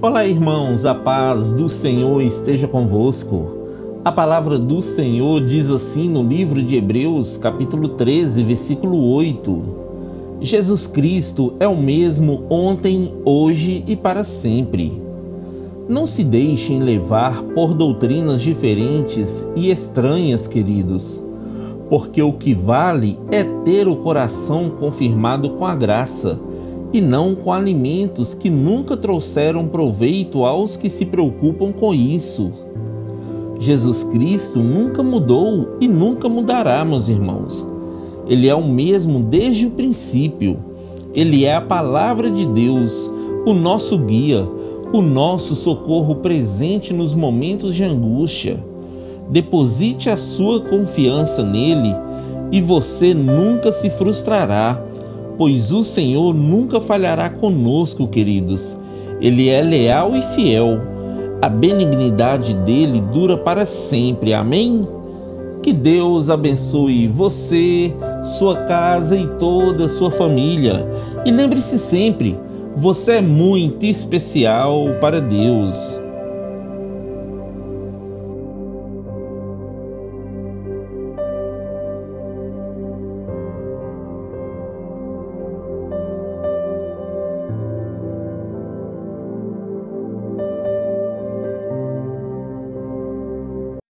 Olá, irmãos, a paz do Senhor esteja convosco. A palavra do Senhor diz assim no livro de Hebreus, capítulo 13, versículo 8: Jesus Cristo é o mesmo ontem, hoje e para sempre. Não se deixem levar por doutrinas diferentes e estranhas, queridos, porque o que vale é ter o coração confirmado com a graça e não com alimentos que nunca trouxeram proveito aos que se preocupam com isso. Jesus Cristo nunca mudou e nunca mudará, meus irmãos. Ele é o mesmo desde o princípio. Ele é a palavra de Deus, o nosso guia, o nosso socorro presente nos momentos de angústia. Deposite a sua confiança nele e você nunca se frustrará pois o Senhor nunca falhará conosco, queridos. Ele é leal e fiel. A benignidade dele dura para sempre. Amém? Que Deus abençoe você, sua casa e toda a sua família. E lembre-se sempre, você é muito especial para Deus.